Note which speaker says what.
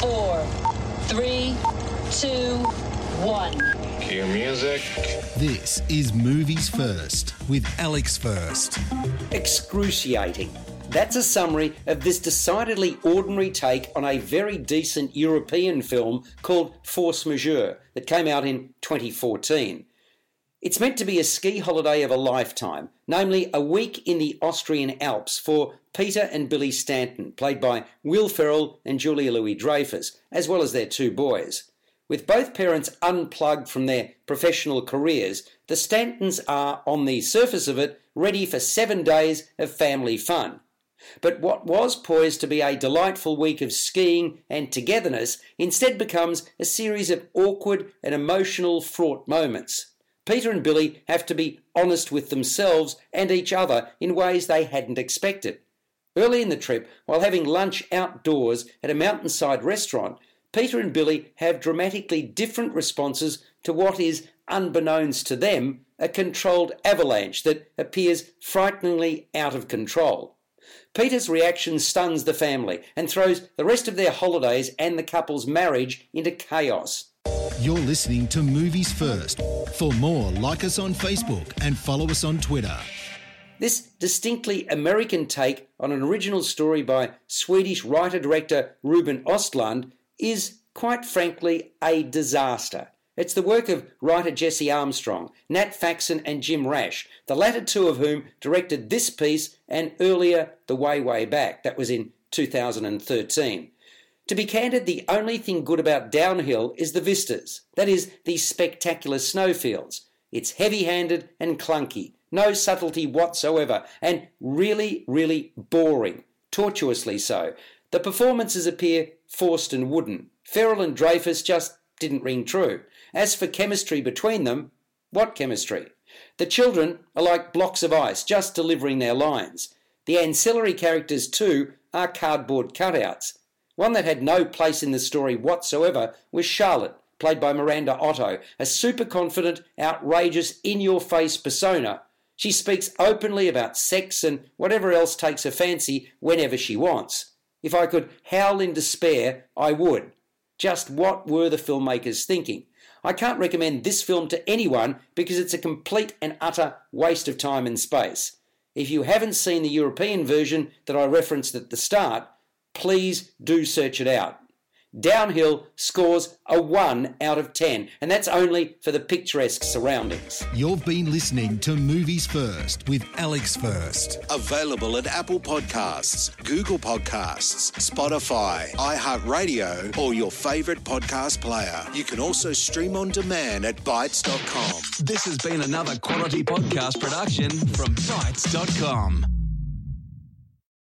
Speaker 1: four, three, two, one.
Speaker 2: Cue music.
Speaker 3: This is Movies First with Alex First.
Speaker 4: Excruciating. That's a summary of this decidedly ordinary take on a very decent European film called Force Majeure that came out in 2014. It's meant to be a ski holiday of a lifetime, namely a week in the Austrian Alps for Peter and Billie Staunton, played by Will Ferrell and Julia Louis Dreyfus, as well as their two boys. With both parents unplugged from their professional careers, the Stauntons are, on the surface of it, ready for seven days of family fun. But what was poised to be a delightful week of skiing and togetherness instead becomes a series of awkward and emotional fraught moments. Peter and Billie have to be honest with themselves and each other in ways they hadn't expected. Early in the trip, while having lunch outdoors at a mountainside restaurant, Peter and Billie have dramatically different responses to what is, unbeknownst to them, a controlled avalanche that appears frighteningly out of control. Peter's reaction stuns the family and throws the rest of their holidays and the couple's marriage into chaos.
Speaker 3: You're listening to Movies First. For more, like us on Facebook and follow us on Twitter.
Speaker 4: This distinctly American take on an original story by Swedish writer director Ruben Ostlund is, quite frankly, a disaster. It's the work of writer Jesse Armstrong, Nat Faxon, and Jim Rash, the latter two of whom directed this piece and earlier The Way, Way Back. That was in 2013. To be candid, the only thing good about Downhill is the vistas, that is, the spectacular snowfields. It's heavy handed and clunky, no subtlety whatsoever, and really, really boring, tortuously so. The performances appear forced and wooden. Ferrell and Dreyfus just didn't ring true. As for chemistry between them, what chemistry? The children are like blocks of ice, just delivering their lines. The ancillary characters, too, are cardboard cutouts. One that had no place in the story whatsoever was Charlotte, played by Miranda Otto, a super confident, outrageous, in your face persona. She speaks openly about sex and whatever else takes her fancy whenever she wants. If I could howl in despair, I would. Just what were the filmmakers thinking? I can't recommend this film to anyone because it's a complete and utter waste of time and space. If you haven't seen the European version that I referenced at the start, please do search it out. Downhill scores a 1 out of 10, and that's only for the picturesque surroundings.
Speaker 3: You've been listening to Movies First with Alex First.
Speaker 5: Available at Apple Podcasts, Google Podcasts, Spotify, iHeartRadio, or your favorite podcast player. You can also stream on demand at Bytes.com.
Speaker 6: This has been another quality podcast production from Bytes.com.